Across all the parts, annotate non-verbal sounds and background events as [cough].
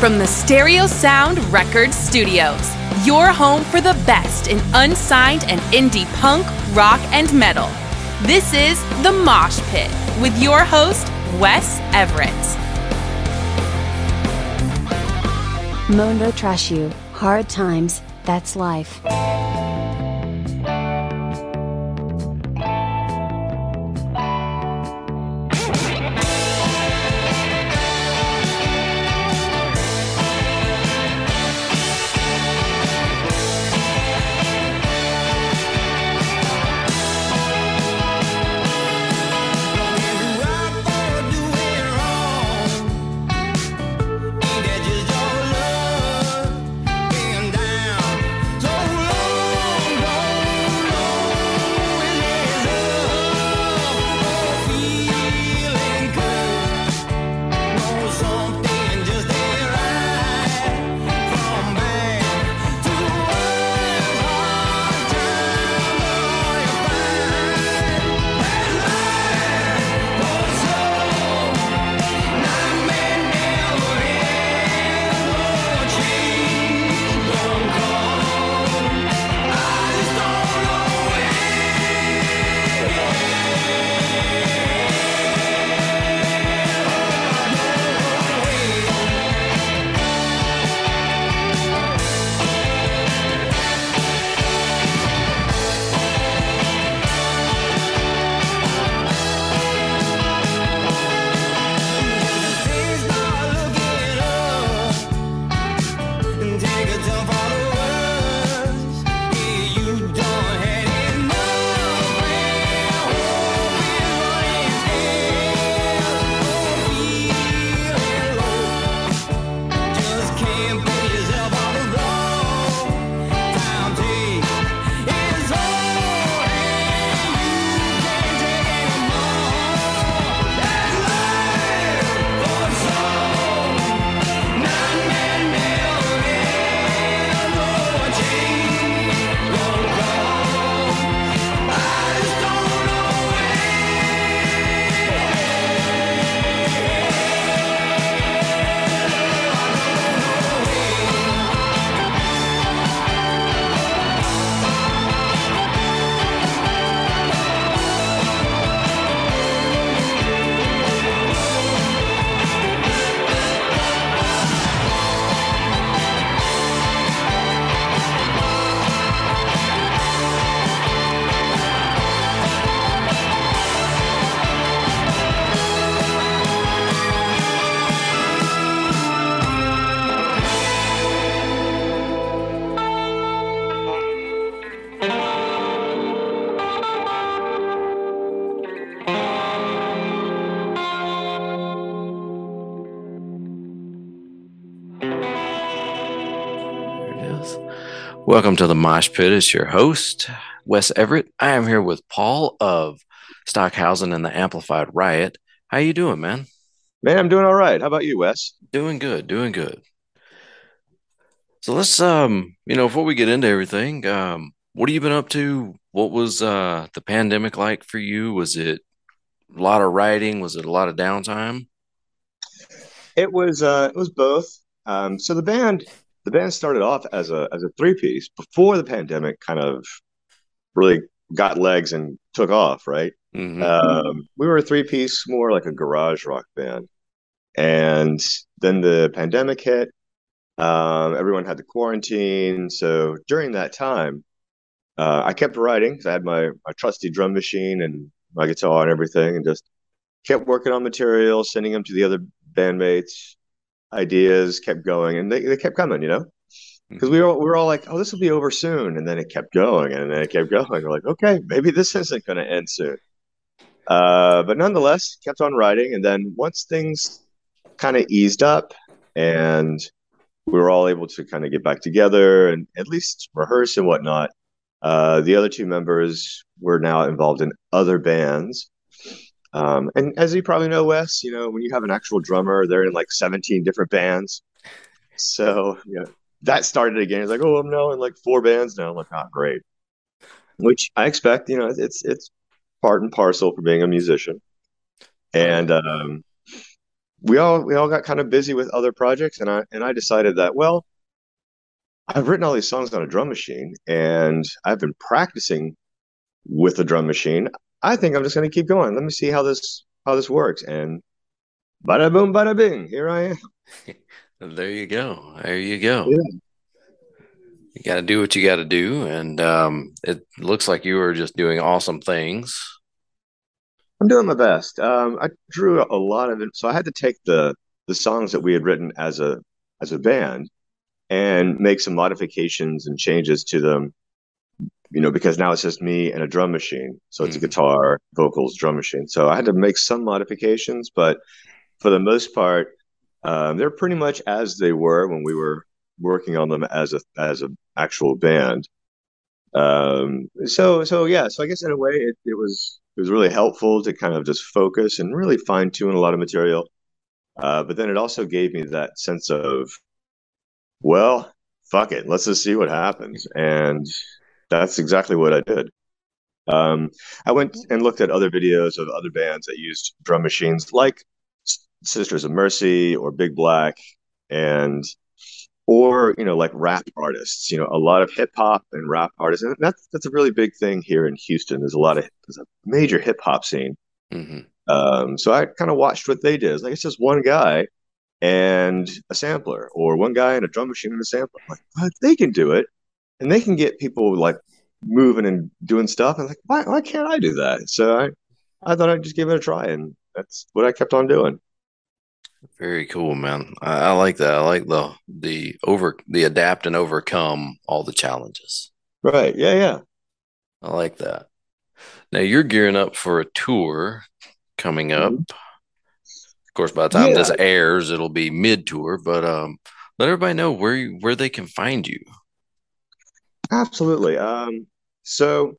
From the Stereo Sound Record Studios, your home for the best in unsigned and indie punk, rock, and metal. This is The Mosh Pit with your host, Wes Everett. Mondo Trasho, hard times, that's life. Welcome to the Mosh Pit. It's your host, Wes Everett. I am here with Paul of Stockhausen and the Amplified Riot. How you doing, man? Man, I'm doing all right. How about you, Wes? Doing good, doing good. So let's um, you know, before we get into everything, um, what have you been up to? What was uh the pandemic like for you? Was it a lot of writing? Was it a lot of downtime? It was uh it was both. Um so the band the band started off as a as a three piece before the pandemic kind of really got legs and took off. Right, mm-hmm. um, we were a three piece, more like a garage rock band, and then the pandemic hit. Um, everyone had the quarantine, so during that time, uh, I kept writing. because I had my my trusty drum machine and my guitar and everything, and just kept working on material, sending them to the other bandmates, ideas kept going and they, they kept coming, you know? Because mm-hmm. we were, we were all like, oh, this will be over soon. And then it kept going and then it kept going. We're like, okay, maybe this isn't going to end soon. Uh, but nonetheless, kept on writing. And then once things kind of eased up and we were all able to kind of get back together and at least rehearse and whatnot, uh, the other two members were now involved in other bands. Um, and as you probably know, Wes, you know, when you have an actual drummer, they're in like 17 different bands. So, you know, that started again. It's like, oh, I'm now in like four bands now. I'm like, oh, great. Which I expect, you know, it's it's part and parcel for being a musician. And um, we all we all got kind of busy with other projects, and I and I decided that well, I've written all these songs on a drum machine, and I've been practicing with a drum machine. I think I'm just going to keep going. Let me see how this how this works. And bada boom, bada bing, here I am. [laughs] there you go. There you go. Yeah. You got to do what you got to do, and um, it looks like you are just doing awesome things. I'm doing my best. Um, I drew a lot of it, so I had to take the the songs that we had written as a as a band and make some modifications and changes to them you know, because now it's just me and a drum machine. So it's mm. a guitar, vocals, drum machine. So I had to make some modifications, but for the most part, um, they're pretty much as they were when we were working on them as a as an actual band. Um, so so yeah, so I guess in a way it, it was it was really helpful to kind of just focus and really fine tune a lot of material. Uh, but then it also gave me that sense of, well, fuck it, let's just see what happens. And that's exactly what I did. Um, I went and looked at other videos of other bands that used drum machines, like Sisters of Mercy or Big Black, and or you know like rap artists. You know, a lot of hip hop and rap artists, and that's that's a really big thing here in Houston. There's a lot of there's a major hip hop scene. Mm-hmm. Um, so I kind of watched what they did. It's like it's just one guy and a sampler, or one guy and a drum machine and a sampler. I'm like, they can do it and they can get people like moving and doing stuff. And like, why, why can't I do that? So I, I thought I'd just give it a try, and that's what I kept on doing. Very cool, man. I, I, like that. I like the the over the adapt and overcome all the challenges. Right. Yeah. Yeah. I like that. Now you're gearing up for a tour coming up. Mm-hmm. Of course, by the time yeah. this airs, it'll be mid tour. But um, let everybody know where you, where they can find you. Absolutely. Um, so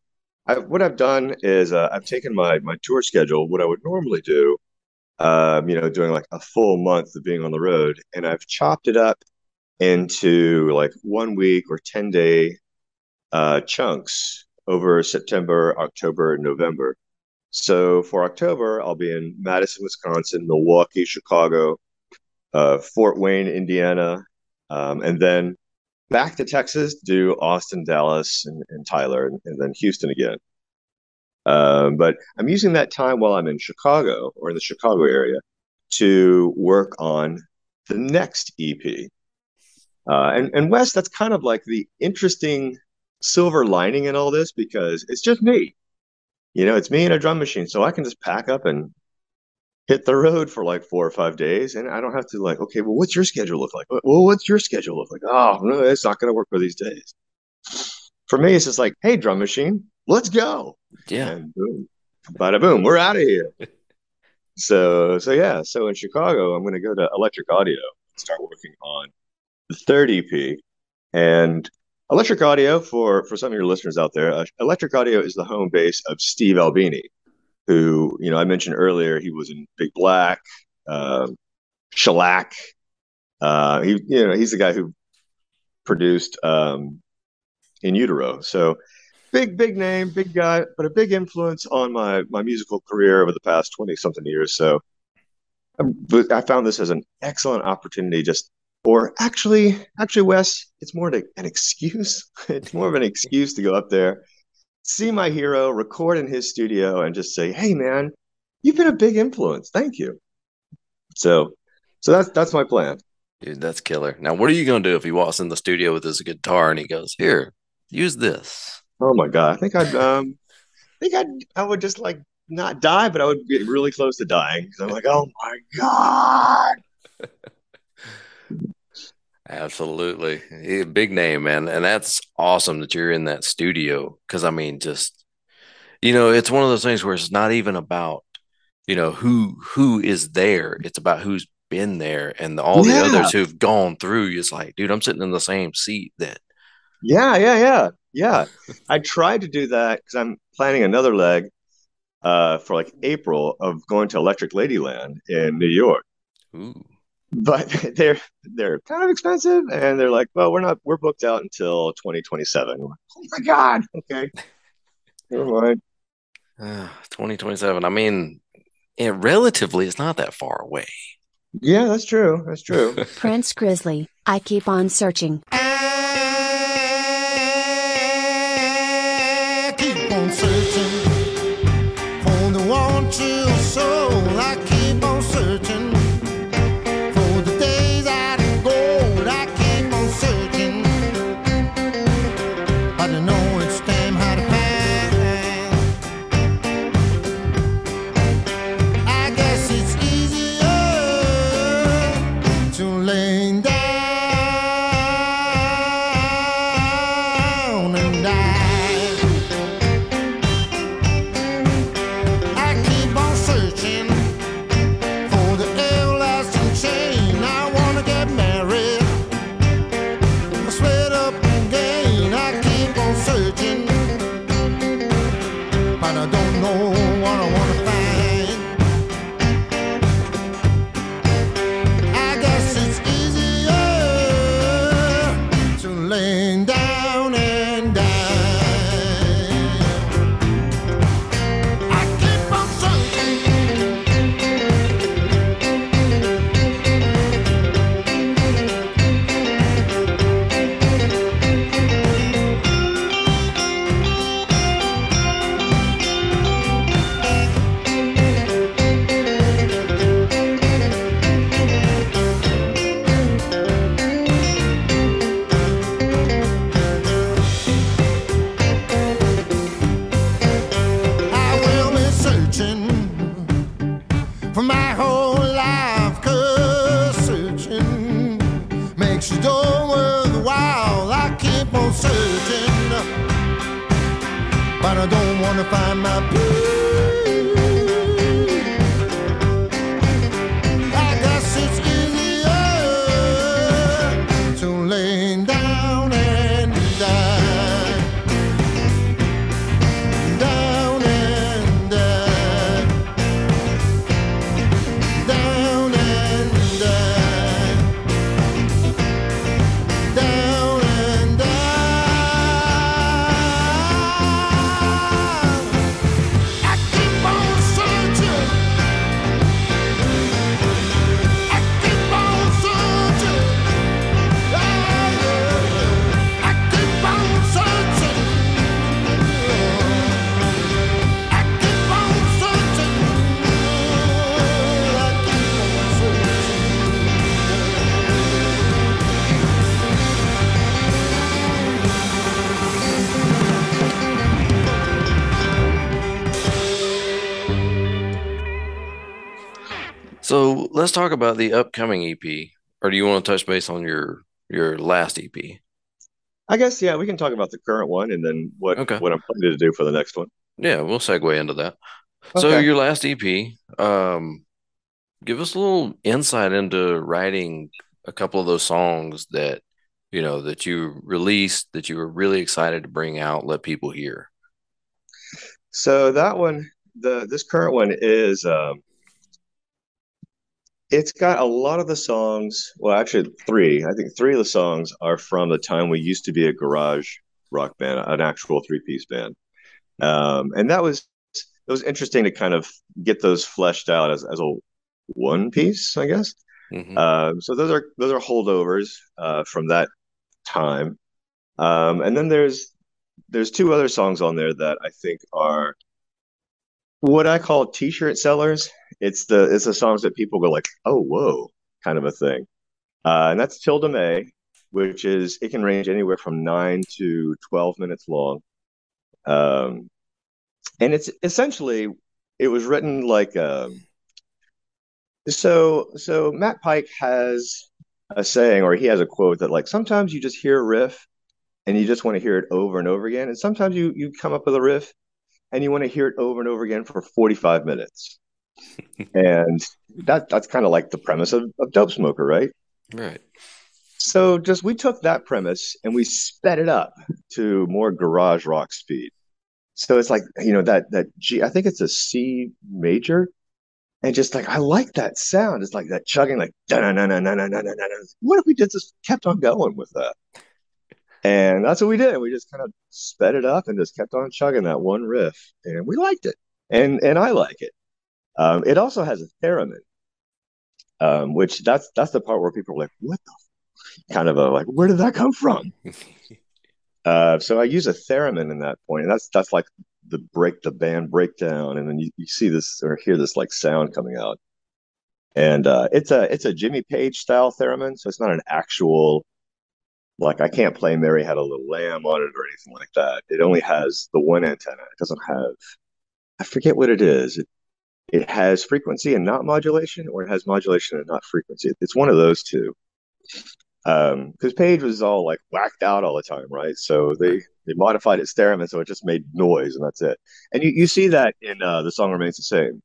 I, what I've done is uh, I've taken my my tour schedule, what I would normally do, um, you know, doing like a full month of being on the road, and I've chopped it up into like one week or ten day uh, chunks over September, October, and November. So for October, I'll be in Madison, Wisconsin, Milwaukee, Chicago, uh, Fort Wayne, Indiana, um, and then back to Texas, do Austin, Dallas, and, and Tyler, and, and, then Houston again. Um, but I'm using that time while I'm in Chicago or in the Chicago area to work on the next EP. Uh, and, and Wes, that's kind of like the interesting silver lining in all this because it's just me. You know, it's me and a drum machine. So I can just pack up and hit the road for like four or five days and i don't have to like okay well what's your schedule look like? Well what's your schedule look like? Oh no it's not going to work for these days. For me it's just like hey drum machine let's go. Yeah. And boom bada boom we're out of here. So so yeah so in chicago i'm going to go to electric audio and start working on the third ep and electric audio for for some of your listeners out there uh, electric audio is the home base of steve albini who you know I mentioned earlier. He was in Big Black, uh, Shellac. Uh, he you know he's the guy who produced um, In Utero. So big big name, big guy, but a big influence on my my musical career over the past twenty something years. So. Um, but I found this as an excellent opportunity just or actually actually wes it's more an excuse [laughs] it's more of an excuse to go up there see my hero, record in his studio, and just say, "Hey, man, you've been a big influence. Thank you." So, so that's that's my plan. Dude, that's killer. Now, what are you gonna do if he walks in the studio with his guitar and he goes, "Here, use this"? Oh my god, I think I'd um, I think I'd I would just like not die, but I would get really close to dying because I'm like, oh my god. [laughs] Absolutely. Big name, man. And that's awesome that you're in that studio. Cause I mean, just, you know, it's one of those things where it's not even about, you know, who, who is there. It's about who's been there and all yeah. the others who've gone through. It's like, dude, I'm sitting in the same seat that. Yeah. Yeah. Yeah. Yeah. I tried to do that because I'm planning another leg uh, for like April of going to Electric Ladyland in New York. Ooh but [laughs] they're they're kind of expensive and they're like well we're not we're booked out until 2027 like, oh my god. Okay. Never mind. Uh, 2027 i mean it relatively it's not that far away. Yeah, that's true. That's true. [laughs] Prinz Grizzley, I keep on searching. I keep on searching I don't know door worthwhile. I keep on searching, but I don't want to find my peace. So let's talk about the upcoming EP, or do you want to touch base on your your last EP? I guess yeah, we can talk about the current one and then what Okay. what I'm planning to do for the next one. Yeah, we'll segue into that. So your last EP, um, give us a little insight into writing a couple of those songs that you know that you released that you were really excited to bring out, let people hear. So that one, the this current one is um it's got a lot of the songs, well actually three. I think three of the songs are from the time we used to be a garage rock band, an actual three-piece band. Um and that was it was interesting to kind of get those fleshed out as as a one piece, I guess. Mhm. Um, so those are those are holdovers uh, from that time, um, and then there's there's two other songs on there that I think are what I call t-shirt sellers. It's the it's the songs that people go like, oh whoa, kind of a thing, uh, and that's Tilda May, which is it can range anywhere from nine to twelve minutes long, um, and it's essentially it was written like. Um, so, so Matt Pike has a saying, or he has a quote that like sometimes you just hear a riff and you just want to hear it over and over again, and sometimes you you come up with a riff and you want to hear it over and over again for 45 minutes. [laughs] and that that's kind of like the premise of, of Dope Smoker, right? Right. So just we took that premise and we sped it up to more garage rock speed. So it's like, you know, that that G I think it's a C major. And just like I like that sound. It's like that chugging, like na na na na na na na na. What if we just kept on going with that? And that's what we did. We just kind of sped it up and just kept on chugging that one riff, and we liked it, and and I like it. Um, it also has a theremin, um, which that's that's the part where people are like, "What the?" f-" Kind of a like, "Where did that come from?" [laughs] Uh, so I use a theremin in that point, and that's that's like the break the band breakdown, and then you, you see this or hear this like sound coming out, and uh, it's a it's a Jimmy Page style theremin, so it's not an actual like I can't play Mary Had a Little Lamb on it or anything like that. It only has the one antenna. It doesn't have I forget what it is. It it has frequency and not modulation, or it has modulation and not frequency. It's one of those two. Um, because Page was all like whacked out all the time, right? So they they modified its theremin so it just made noise and that's it. And you, you see that in uh, the song remains the same.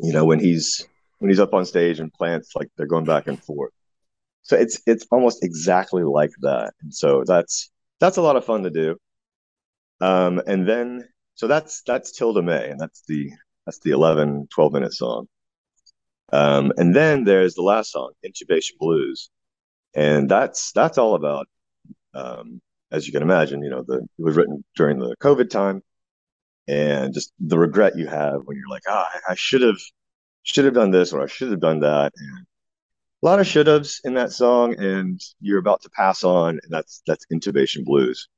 You know when he's when he's up on stage and plants like they're going back and forth. So it's it's almost exactly like that. And so that's that's a lot of fun to do. Um, and then so that's that's Tilda May, and that's the that's the 11, 12 minute song. Um, and then there's the last song, Intubation Blues, and that's that's all about, um, as you can imagine, you know, the it was written during the COVID time, and just the regret you have when you're like, ah, I should have should have done this or I should have done that, and a lot of should haves in that song, and you're about to pass on, and that's that's Intubation Blues.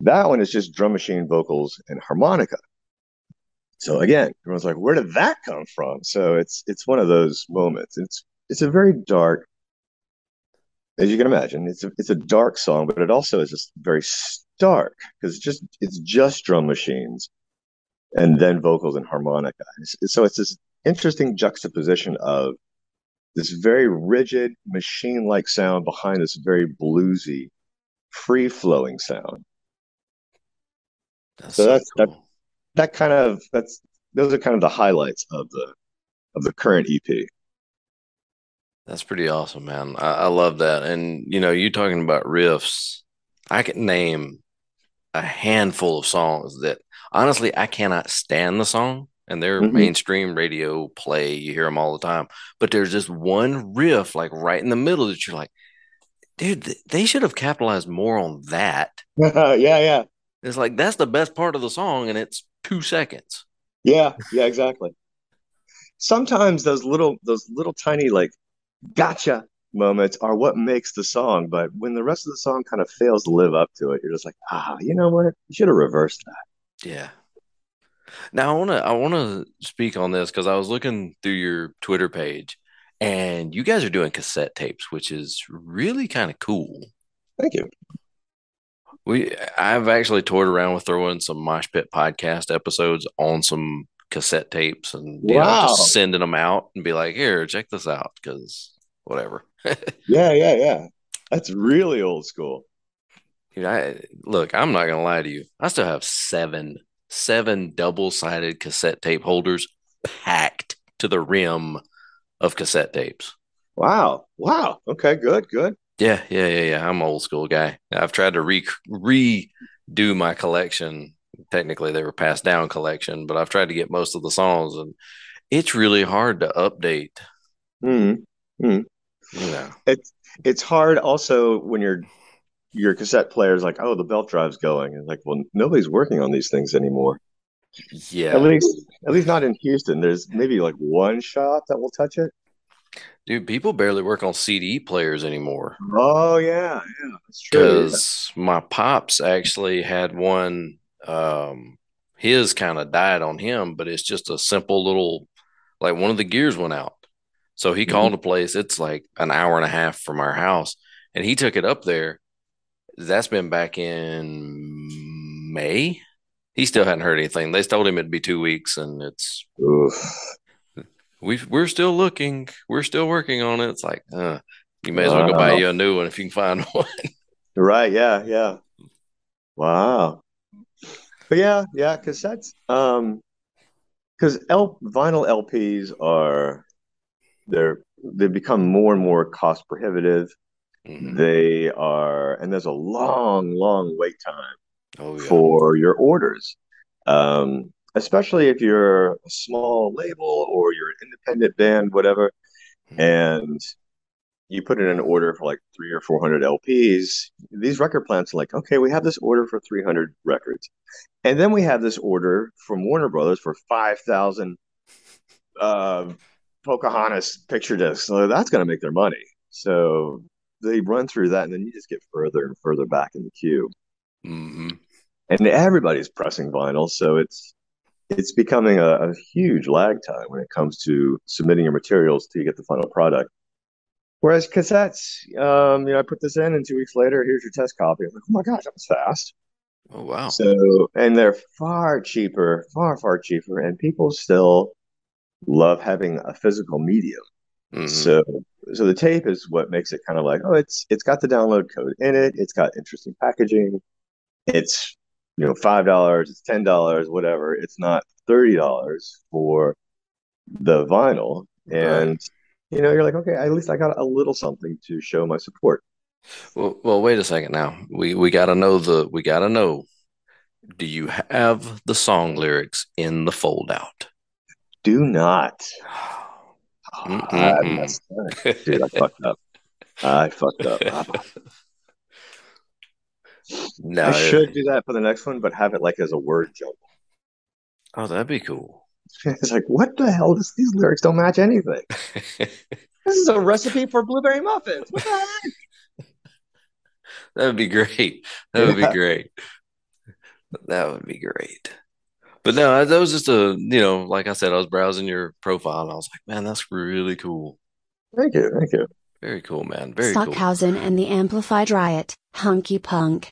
That one is just drum machine vocals and harmonica. So again, everyone's like, where did that come from? So it's it's one of those moments. It's it's a very dark, as you can imagine, it's a it's a dark song, but it also is just very stark because it's just it's just drum machines and then vocals and harmonica. So it's this interesting juxtaposition of this very rigid machine-like sound behind this very bluesy, free-flowing sound. That's So so that's- that- cool. That kind of that's those are kind of the highlights of the of the current EP. That's pretty awesome, man. I, I love that. And you know, you talking about riffs, I can name a handful of songs that honestly I cannot stand the song, and they're Mhm. mainstream radio play. You hear them all the time, but there's just one riff like right in the middle that you're like, dude, they should have capitalized more on that. [laughs] yeah, yeah. It's like that's the best part of the song, and it's two seconds. Yeah, yeah, exactly. Sometimes those little those little tiny like gotcha moments are what makes the song, but when the rest of the song kind of fails to live up to it, you're just like, ah, you know what? You should have reversed that. Yeah. Now I want to I want to speak on this because I was looking through your Twitter page, and you guys are doing cassette tapes, which is really kind of cool. Thank you. We I've actually toyed around with throwing some Mosh Pit podcast episodes on some cassette tapes and you know, Wow. just sending them out and be like, here, check this out, because whatever. [laughs] Yeah, yeah, yeah. That's really old school. Dude, I look, I'm not gonna lie to you. I still have seven, seven double-sided cassette tape holders packed to the rim of cassette tapes. Wow. Wow. Okay, good, good. Yeah, yeah, yeah, yeah. I'm an old school guy. I've tried to re redo my collection. Technically, they were passed down collection, but I've tried to get most of the songs, and it's really hard to update. Hmm. You know, It's it's hard also when your your cassette player is like, oh, the belt drive's going, and like, well, nobody's working on these things anymore. Yeah, At yeah, least, at least not in Houston. There's maybe like one shop that will touch it. dude, people barely work on CD players anymore. Oh yeah, yeah, that's true. because my pops actually had one um his kind of died on him but it's just a simple little like one of the gears went out so he called a place it's like an hour and a half from our house and he took it up there that's been back in may he still hadn't heard anything they told him it'd be two weeks and it's Oof. we we're still looking we're still working on it it's like uh you may as well go buy you a new one if you can find [laughs] one Right, yeah, yeah. Wow. But yeah, yeah, cassettes. Um, because L vinyl LPs are they're they become more and more cost prohibitive. Mhm. They are, and there's a long, long wait time oh yeah for your orders. Um, especially if you're a small label or you're an independent band, whatever, Mhm. and you put in an order for like three or four hundred LPs. These record plants are like, okay, we have this order for three hundred records, and then we have this order from Warner Brothers for five thousand uh, Pocahontas picture discs. So that's going to make their money. So they run through that, and then you just get further and further back in the queue. hmm And everybody's pressing vinyl, so it's it's becoming a, a huge lag time when it comes to submitting your materials to get the final product. Whereas cassettes, um, you know, I put this in, and two weeks later, here's your test copy. I'm like, oh my gosh, that was fast. Oh wow. So, and they're far cheaper, far, far cheaper, and people still love having a physical medium. Mhm. So, so the tape is what makes it kind of like, oh, it's it's got the download code in it. It's got interesting packaging. It's you know five dollars, it's ten dollars, whatever. It's not thirty dollars for the vinyl, and you know you're like, okay, at least I got a little something to show my support. Well, well, wait a second now. We we gotta know the we gotta know. Do you have the song lyrics in the fold out? Do not. [sighs] I ah, up. Dude, I fucked up. I fucked up. [laughs] No, I should do that for the next one, but have it like as a word jumble. Oh, that'd be cool. [laughs] It's like, what the hell? This, these lyrics don't match anything. [laughs] This is a recipe for blueberry muffins. What the heck? That would be great. That would Yeah. be great. That would be great. But no, that was just a, you know, like I said, I was browsing your profile and I was like, man, that's really cool. Thank you, thank you. Very cool, man. Very cool. Stockhausen and the Amplified Riot, Hunky Punk.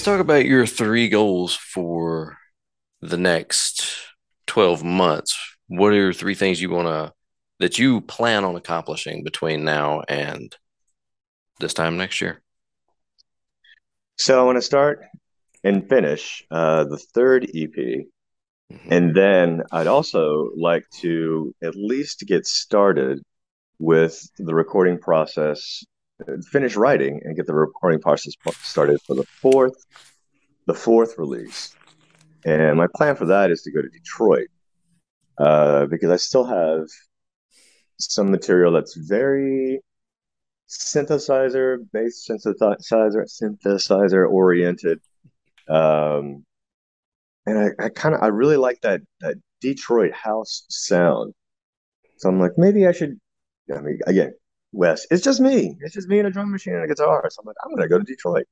Let's talk about your three goals for the next 12 months. What are three things you want to that you plan on accomplishing between now and this time next year? So I want to start and finish uh, the third EP, Mhm. and then I'd also like to at least get started with the recording process, finish writing, and get the recording process started for the fourth, the fourth release. And my plan for that is to go to Detroit uh, because I still have some material that's very synthesizer based synthesizer synthesizer oriented um and i, I kind of i really like that that detroit house sound so i'm like maybe i should i mean again wes it's just me. It's just me and a drum machine and a guitar. So i'm like i'm gonna go to detroit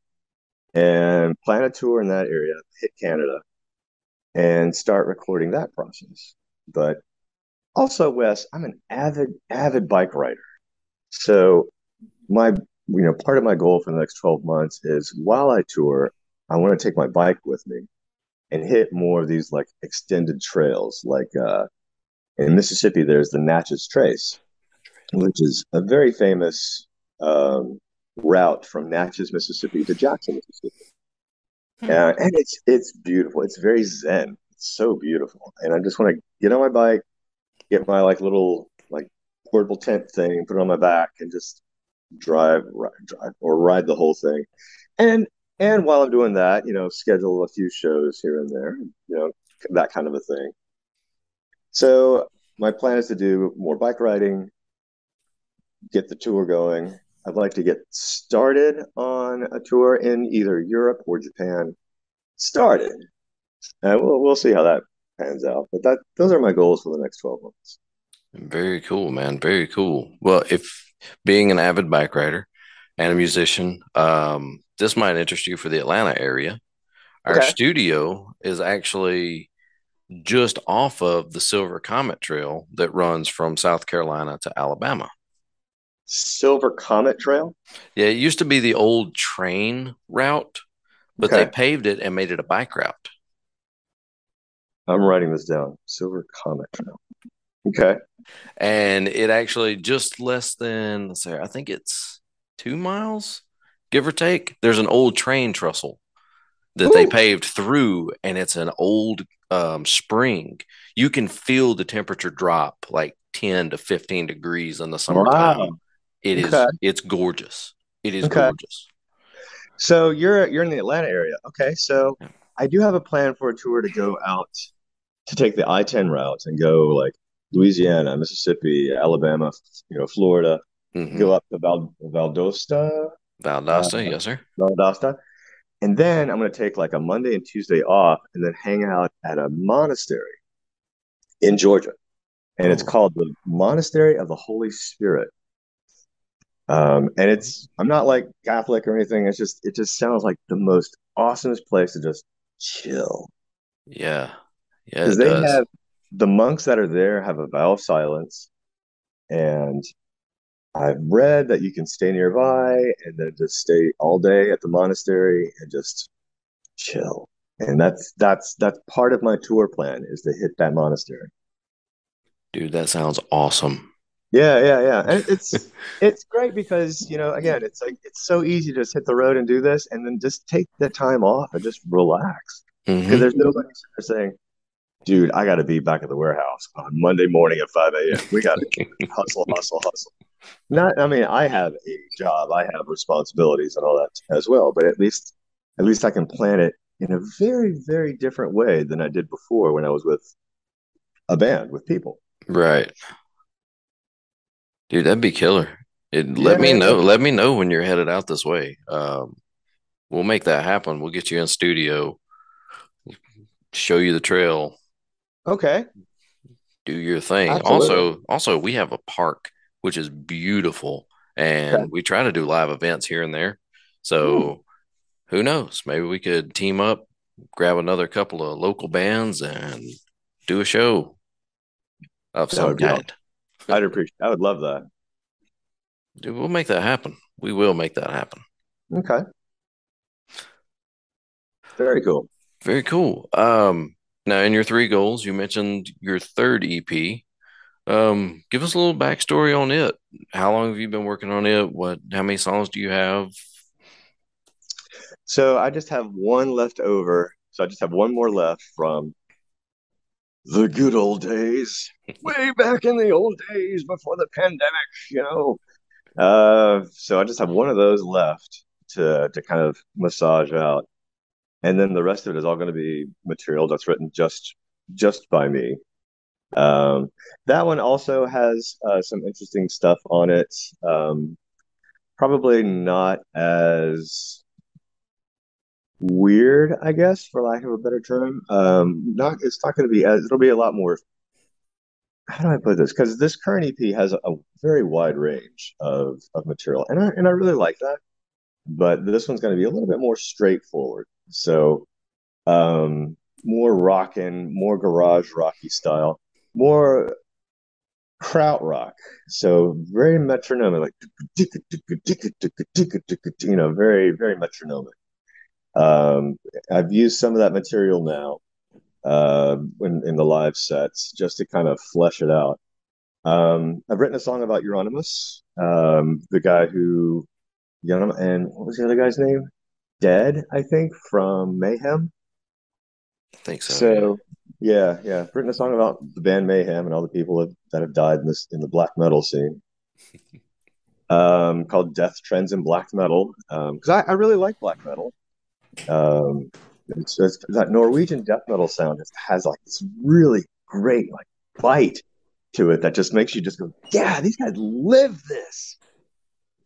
and plan a tour in that area hit canada and start recording that process. But also wes i'm an avid avid bike rider. So my you know part of my goal for the next 12 months is while i tour i want to take my bike with me and hit more of these like extended trails. Like uh in mississippi there's the natchez trace which is a very famous um route from natchez mississippi to jackson mississippi Hmm. uh, and it's it's beautiful it's very zen it's so beautiful and i just want to get on my bike get my like little like portable tent thing put it on my back and just drive, ri- drive or ride the whole thing. And and while I'm doing that, you know, schedule a few shows here and there, you know, that kind of a thing. So my plan is to do more bike riding, get the tour going. I'd like to get started on a tour in either Europe or Japan. Started, and we'll we'll see how that pans out. But that those are my goals for the next twelve months. Very cool, man. Very cool. Well, if being an avid bike rider and a musician, um, this might interest you for the Atlanta area. Our Okay. studio is actually just off of the Silver Comet Trail that runs from South Carolina to Alabama. Silver Comet Trail. Yeah, it used to be the old train route, but they paved it and made it a bike route. I'm writing this down. Silver Comet Trail. Okay. and it actually just less than let's say I think it's two miles, give or take. There's an old train trestle that they paved through, and it's an old um, spring. You can feel the temperature drop like 10 to 15 degrees in the summertime. Wow. It is Okay. it's gorgeous. It is Okay. gorgeous. So you're you're in the Atlanta area. Okay. So Yeah. I do have a plan for a tour to go out to take the I-10 route and go like Louisiana, Mississippi, Alabama, you know, Florida, Mhm. go up to Val Valdosta, Valdosta, Uh, yes, sir. Valdosta. And then I'm going to take like a Monday and Tuesday off and then hang out at a monastery in Georgia. And it's Oh. called the Monastery of the Holy Spirit. Um, and it's I'm not like Catholic or anything. It's just it just sounds like the most awesomest place to just chill. Yeah. Yeah, Because they does. have the monks that are there have a vow of silence. And I've read that you can stay nearby and then just stay all day at the monastery and just chill. And that's that's that's part of my tour plan is to hit that monastery. Dude, that sounds awesome. Yeah, yeah, yeah. And [laughs] it's it's great because, you know, again, it's like it's so easy to just hit the road and do this and then just take the time off and just relax. Because Mhm. there's nobody saying, dude, I gotta be back at the warehouse on Monday morning at 5 a.m. We gotta [laughs] hustle, hustle, hustle. Not I mean, I have a job, I have responsibilities and all that as well, but at least at least I can plan it in a very, very different way than I did before when I was with a band with people. Right. Dude, that'd be killer. It, let Yeah, me yeah. know. Let me know when you're headed out this way. Um, we'll make that happen. We'll get you in studio, show you the trail, Okay. do your thing. Absolutely. Also, also we have a park which is beautiful, and Okay. we try to do live events here and there. So who knows? Maybe we could team up, grab another couple of local bands, and do a show of That some kind. I'd appreciate I would love that. Dude, we'll make that happen. We will make that happen. Okay. Very cool. Very cool. Um, now in your three goals, you mentioned your third EP. Um, give us a little backstory on it. How long have you been working on it? What, how many songs do you have? So I just have one left over. So I just have one more left from the good old days, way back in the old days before the pandemic, you know. Uh, so I just have one of those left to to kind of massage out, and then the rest of it is all going to be material that's written just just by me. Um, that one also has uh, some interesting stuff on it. Um, probably not as weird, I guess, for lack of a better term. Um, not it's not going to be as it'll be a lot more. How do I put this? Because this current EP has a, very wide range of of material, and I and I really like that. But this one's going to be a little bit more straightforward. So, um, more rockin', more garage rocky style, more krautrock. So very metronomic, like you know, very very metronomic. Um, I've used some of that material now uh, in, in the live sets just to kind of flesh it out. Um, I've written a song about Euronymous, um, the guy who, and what was the other guy's name? Dead, I think, from Mayhem. I think so. So, yeah, yeah, I've written a song about the band Mayhem and all the people that, that have died in this in the black metal scene. [laughs] Um, called Death Trends in Black Metal. Because I, I really like black metal. Um, it's, it's that Norwegian death metal sound has, has like this really great like bite to it that just makes you just go, yeah, these guys live this,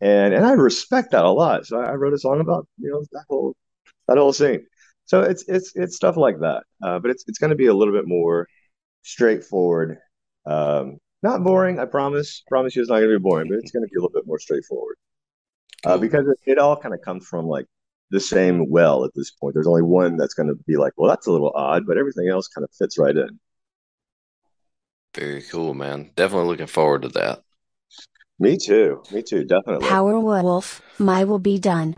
and and I respect that a lot. So I, I wrote a song about you know that whole that whole scene. So it's it's it's stuff like that, uh, but it's it's going to be a little bit more straightforward. Um, not boring, I promise. Promise you, it's not going to be boring, but it's going to be a little bit more straightforward uh, because it, it all kind of comes from like the same well at this point. There's only one that's going to be like, well, that's a little odd, but everything else kind of fits right in. Very cool, man. Definitely looking forward to that. Me too. Me too. Definitely. Powerwolf, my will be done.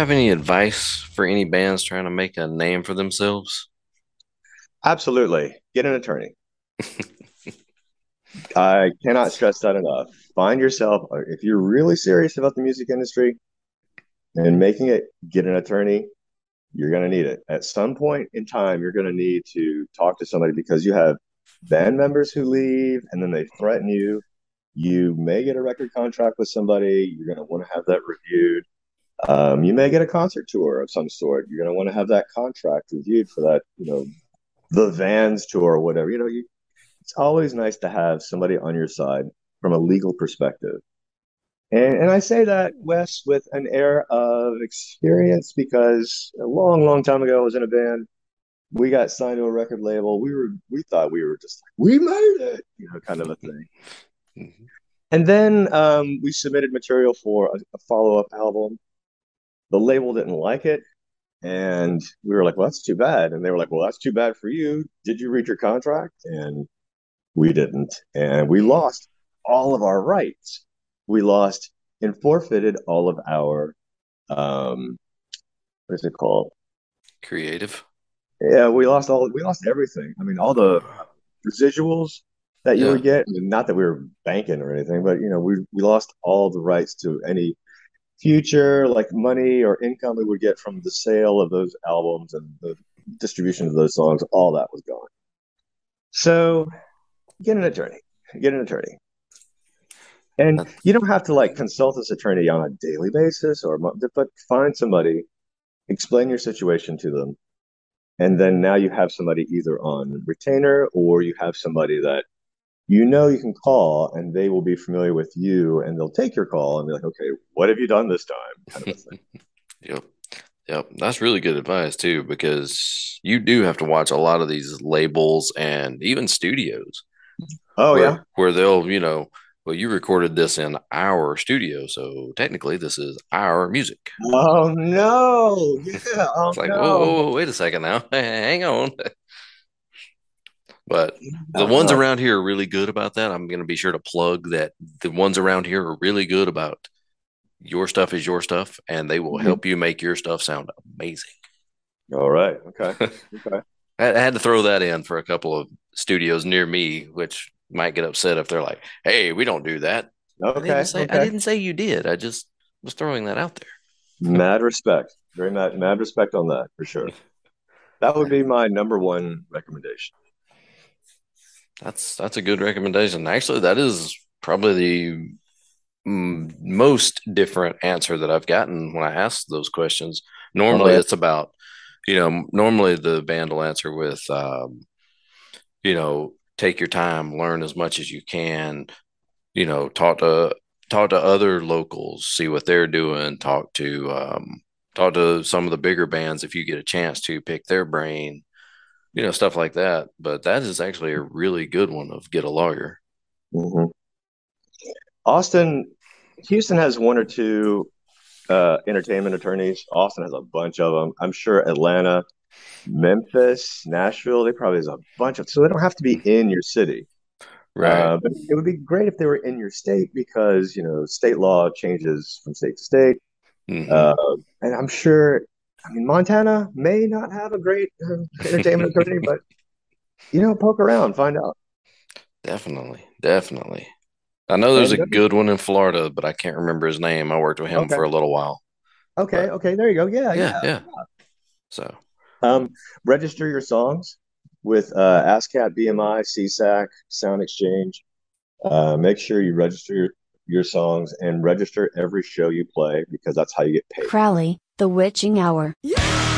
Have any advice for any bands trying to make a name for themselves? Absolutely. Get an attorney. [laughs] I cannot stress that enough. Find yourself, uh, if you're really serious about the music industry and making it, get an attorney. You're going to need it. At some point in time, you're going to need to talk to somebody because you have band members who leave and then they threaten you. You may get a record contract with somebody. You're going to want to have that reviewed. Um, you may get a concert tour of some sort. You're going to want to have that contract reviewed for that, you know, the Vans tour or whatever. You know, you, it's always nice to have somebody on your side from a legal perspective. And, and I say that, Wes, with an air of experience because a long, long time ago, I was in a band. We got signed to a record label. We were, we thought we were just like, we made it, you know, kind of a thing. Mhm. And then um, we submitted material for a, a follow up album. The label didn't like it. And we were like, well, that's too bad. And they were like, well, that's too bad for you. Did you read your contract? And we didn't. And we lost all of our rights. We lost and forfeited all of our, um, what is it called? Creative. Yeah, we lost all, we lost everything. I mean, all the residuals that you Yeah. would get, not that we were banking or anything, but you know, we we lost all the rights to any future like money or income we would get from the sale of those albums and the distribution of those songs. All that was gone. So, get an attorney. Get an attorney. And you don't have to like consult this attorney on a daily basis or but find somebody, explain your situation to them, and then now you have somebody either on retainer or you have somebody that you know you can call and they will be familiar with you and they'll take your call and be like, okay, what have you done this time? [laughs] Kind of thing. Yep. Yep. That's really good advice too, because you do have to watch a lot of these labels and even studios. Oh where, yeah. Where they'll, you know, well, you recorded this in our studio, so technically this is our music. Oh no. [laughs] Yeah. Oh It's like, no. whoa, whoa, whoa, wait a second now. [laughs] Hang on. But the ones around here are really good about that. I'm going to be sure to plug that the ones around here are really good about your stuff is your stuff, and they will Mhm. help you make your stuff sound amazing. All right. Okay. [laughs] Okay. I I had to throw that in for a couple of studios near me, which might get upset if they're like, "Hey, we don't do that." I Okay. didn't say I didn't say you did. I just was throwing that out there. Mad respect. Very mad, mad respect on that for sure. [laughs] That would be my number one recommendation. That's that's a good recommendation. Actually, that is probably the most different answer that I've gotten when I ask those questions. Normally, Oh, it's about, you know, normally the band will answer with, um, you know, take your time, learn as much as you can, you know, talk to talk to other locals, see what they're doing, talk to um, talk to some of the bigger bands if you get a chance to pick their brain, you know, stuff like that. But that is actually a really good one of get a lawyer. hmm Austin, Houston has one or two uh, entertainment attorneys. Austin has a bunch of them. I'm sure Atlanta, Memphis, Nashville, they probably has a bunch of. So they don't have to be in your city. Right. Uh, but it would be great if they were in your state because you know state law changes from state to state. Mhm. Uh, and I'm sure, I mean, Montana may not have a great uh, entertainment attorney, [laughs] but you know, poke around, find out. definitely. Definitely. I know there's a good one in Florida, but I can't remember his name. I worked with him Okay. for a little while. Okay, okay, there you go. Yeah, Yeah, yeah. yeah. So, Um, register your songs with uh, ASCAP, BMI, SESAC, Sound Exchange. Uh, make sure you register your, your songs and register every show you play because that's how you get paid. Crowley, The Witching Hour. I'm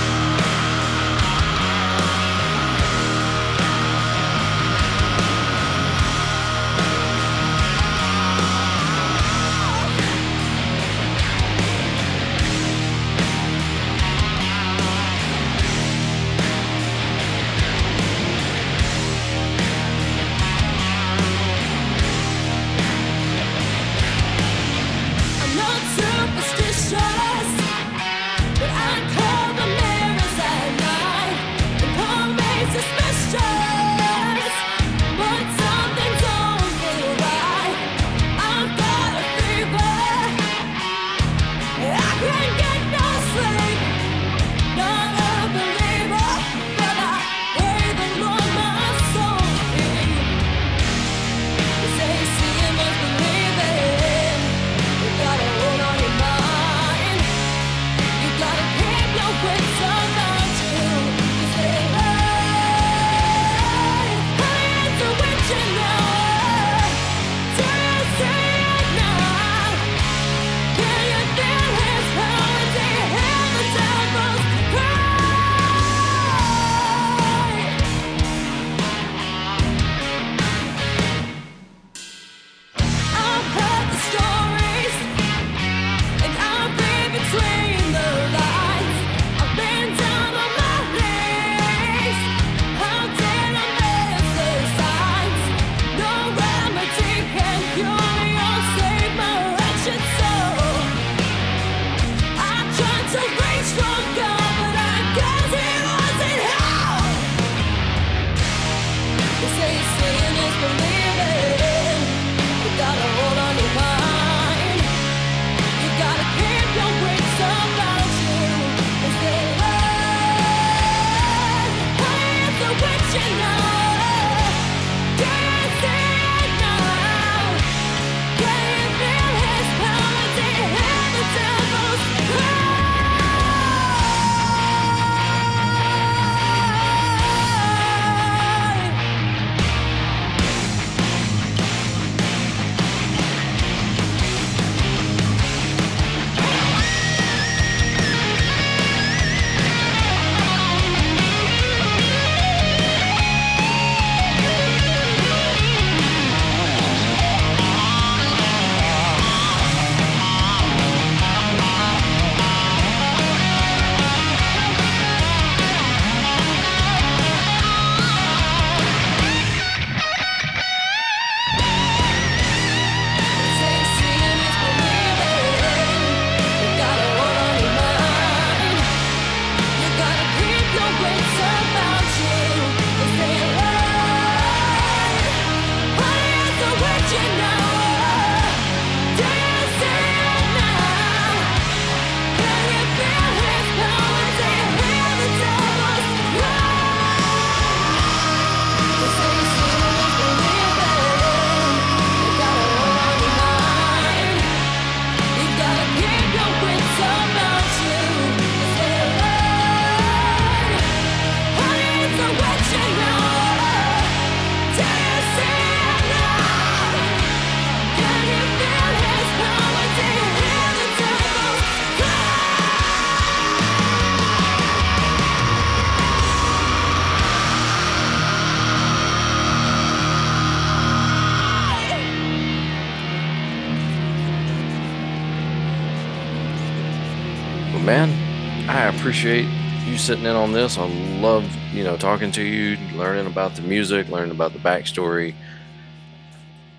appreciate you sitting in on this. I love, you know, talking to you, learning about the music, learning about the backstory,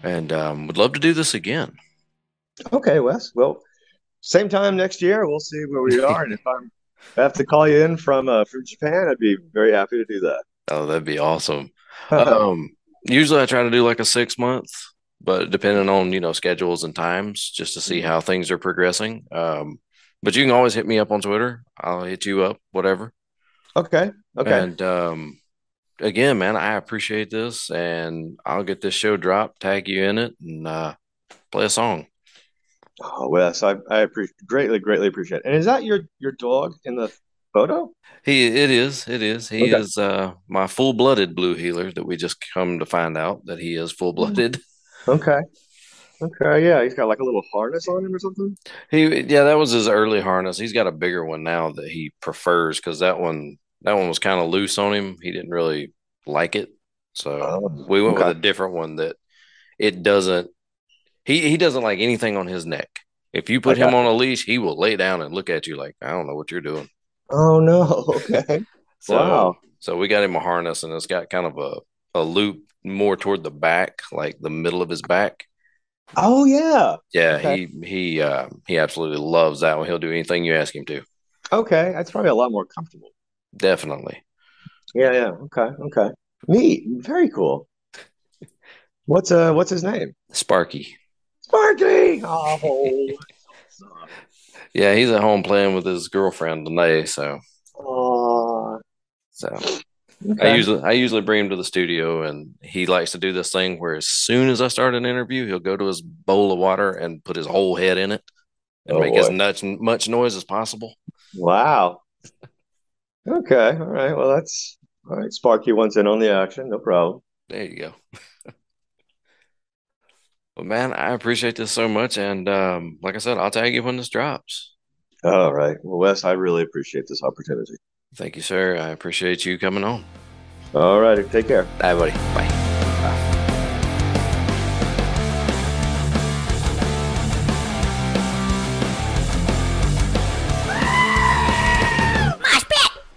and um, would love to do this again. Okay, Wes. Well, same time next year, we'll see where we are, and if I'm I have to call you in from uh, from Japan, I'd be very happy to do that. Oh, that'd be awesome. [laughs] um, usually I try to do like a six month, but depending on you know schedules and times, just to see how things are progressing. Um, but you can always hit me up on Twitter. I'll hit you up, whatever. okay. Okay. And um, again, man, I appreciate this, and I'll get this show dropped, tag you in it, and uh, play a song. oh, Wes, I I appreciate greatly, greatly appreciate it. And is that your your dog in the photo? He, it is, it is. He Okay. is uh, my full blooded blue heeler that we just come to find out that he is full blooded. Okay. Okay. Yeah, he's got like a little harness on him or something. He, yeah, that was his early harness. He's got a bigger one now that he prefers because that one, that one was kind of loose on him. He didn't really like it, so Oh, we went okay. with a different one that it doesn't. He he doesn't like anything on his neck. If you put Okay. him on a leash, he will lay down and look at you like I don't know what you're doing. Oh no. [laughs] Okay. [laughs] So, Wow. So we got him a harness, and it's got kind of a a loop more toward the back, like the middle of his back. Oh yeah. Yeah, Okay. he he uh, he absolutely loves that one. He'll do anything you ask him to. Okay. That's probably a lot more comfortable. Definitely. Yeah. Yeah. Okay. Okay. Neat. Very cool. What's uh What's his name? Sparky. Sparky. Oh. [laughs] Yeah, he's at home playing with his girlfriend today. So Aw. so I usually I usually bring him to the studio, and he likes to do this thing where as soon as I start an interview, he'll go to his bowl of water and put his whole head in it and Oh, make as much much noise as possible. Wow. Okay. All right. Well, that's all right. Sparky wants in on the action. No problem. There you go. [laughs] Well, man, I appreciate this so much, and um, like I said, I'll tag you when this drops. All right. Well, Wes, I really appreciate this opportunity. Thank you, sir. I appreciate you coming on. All right. Take care. Bye, buddy. Bye.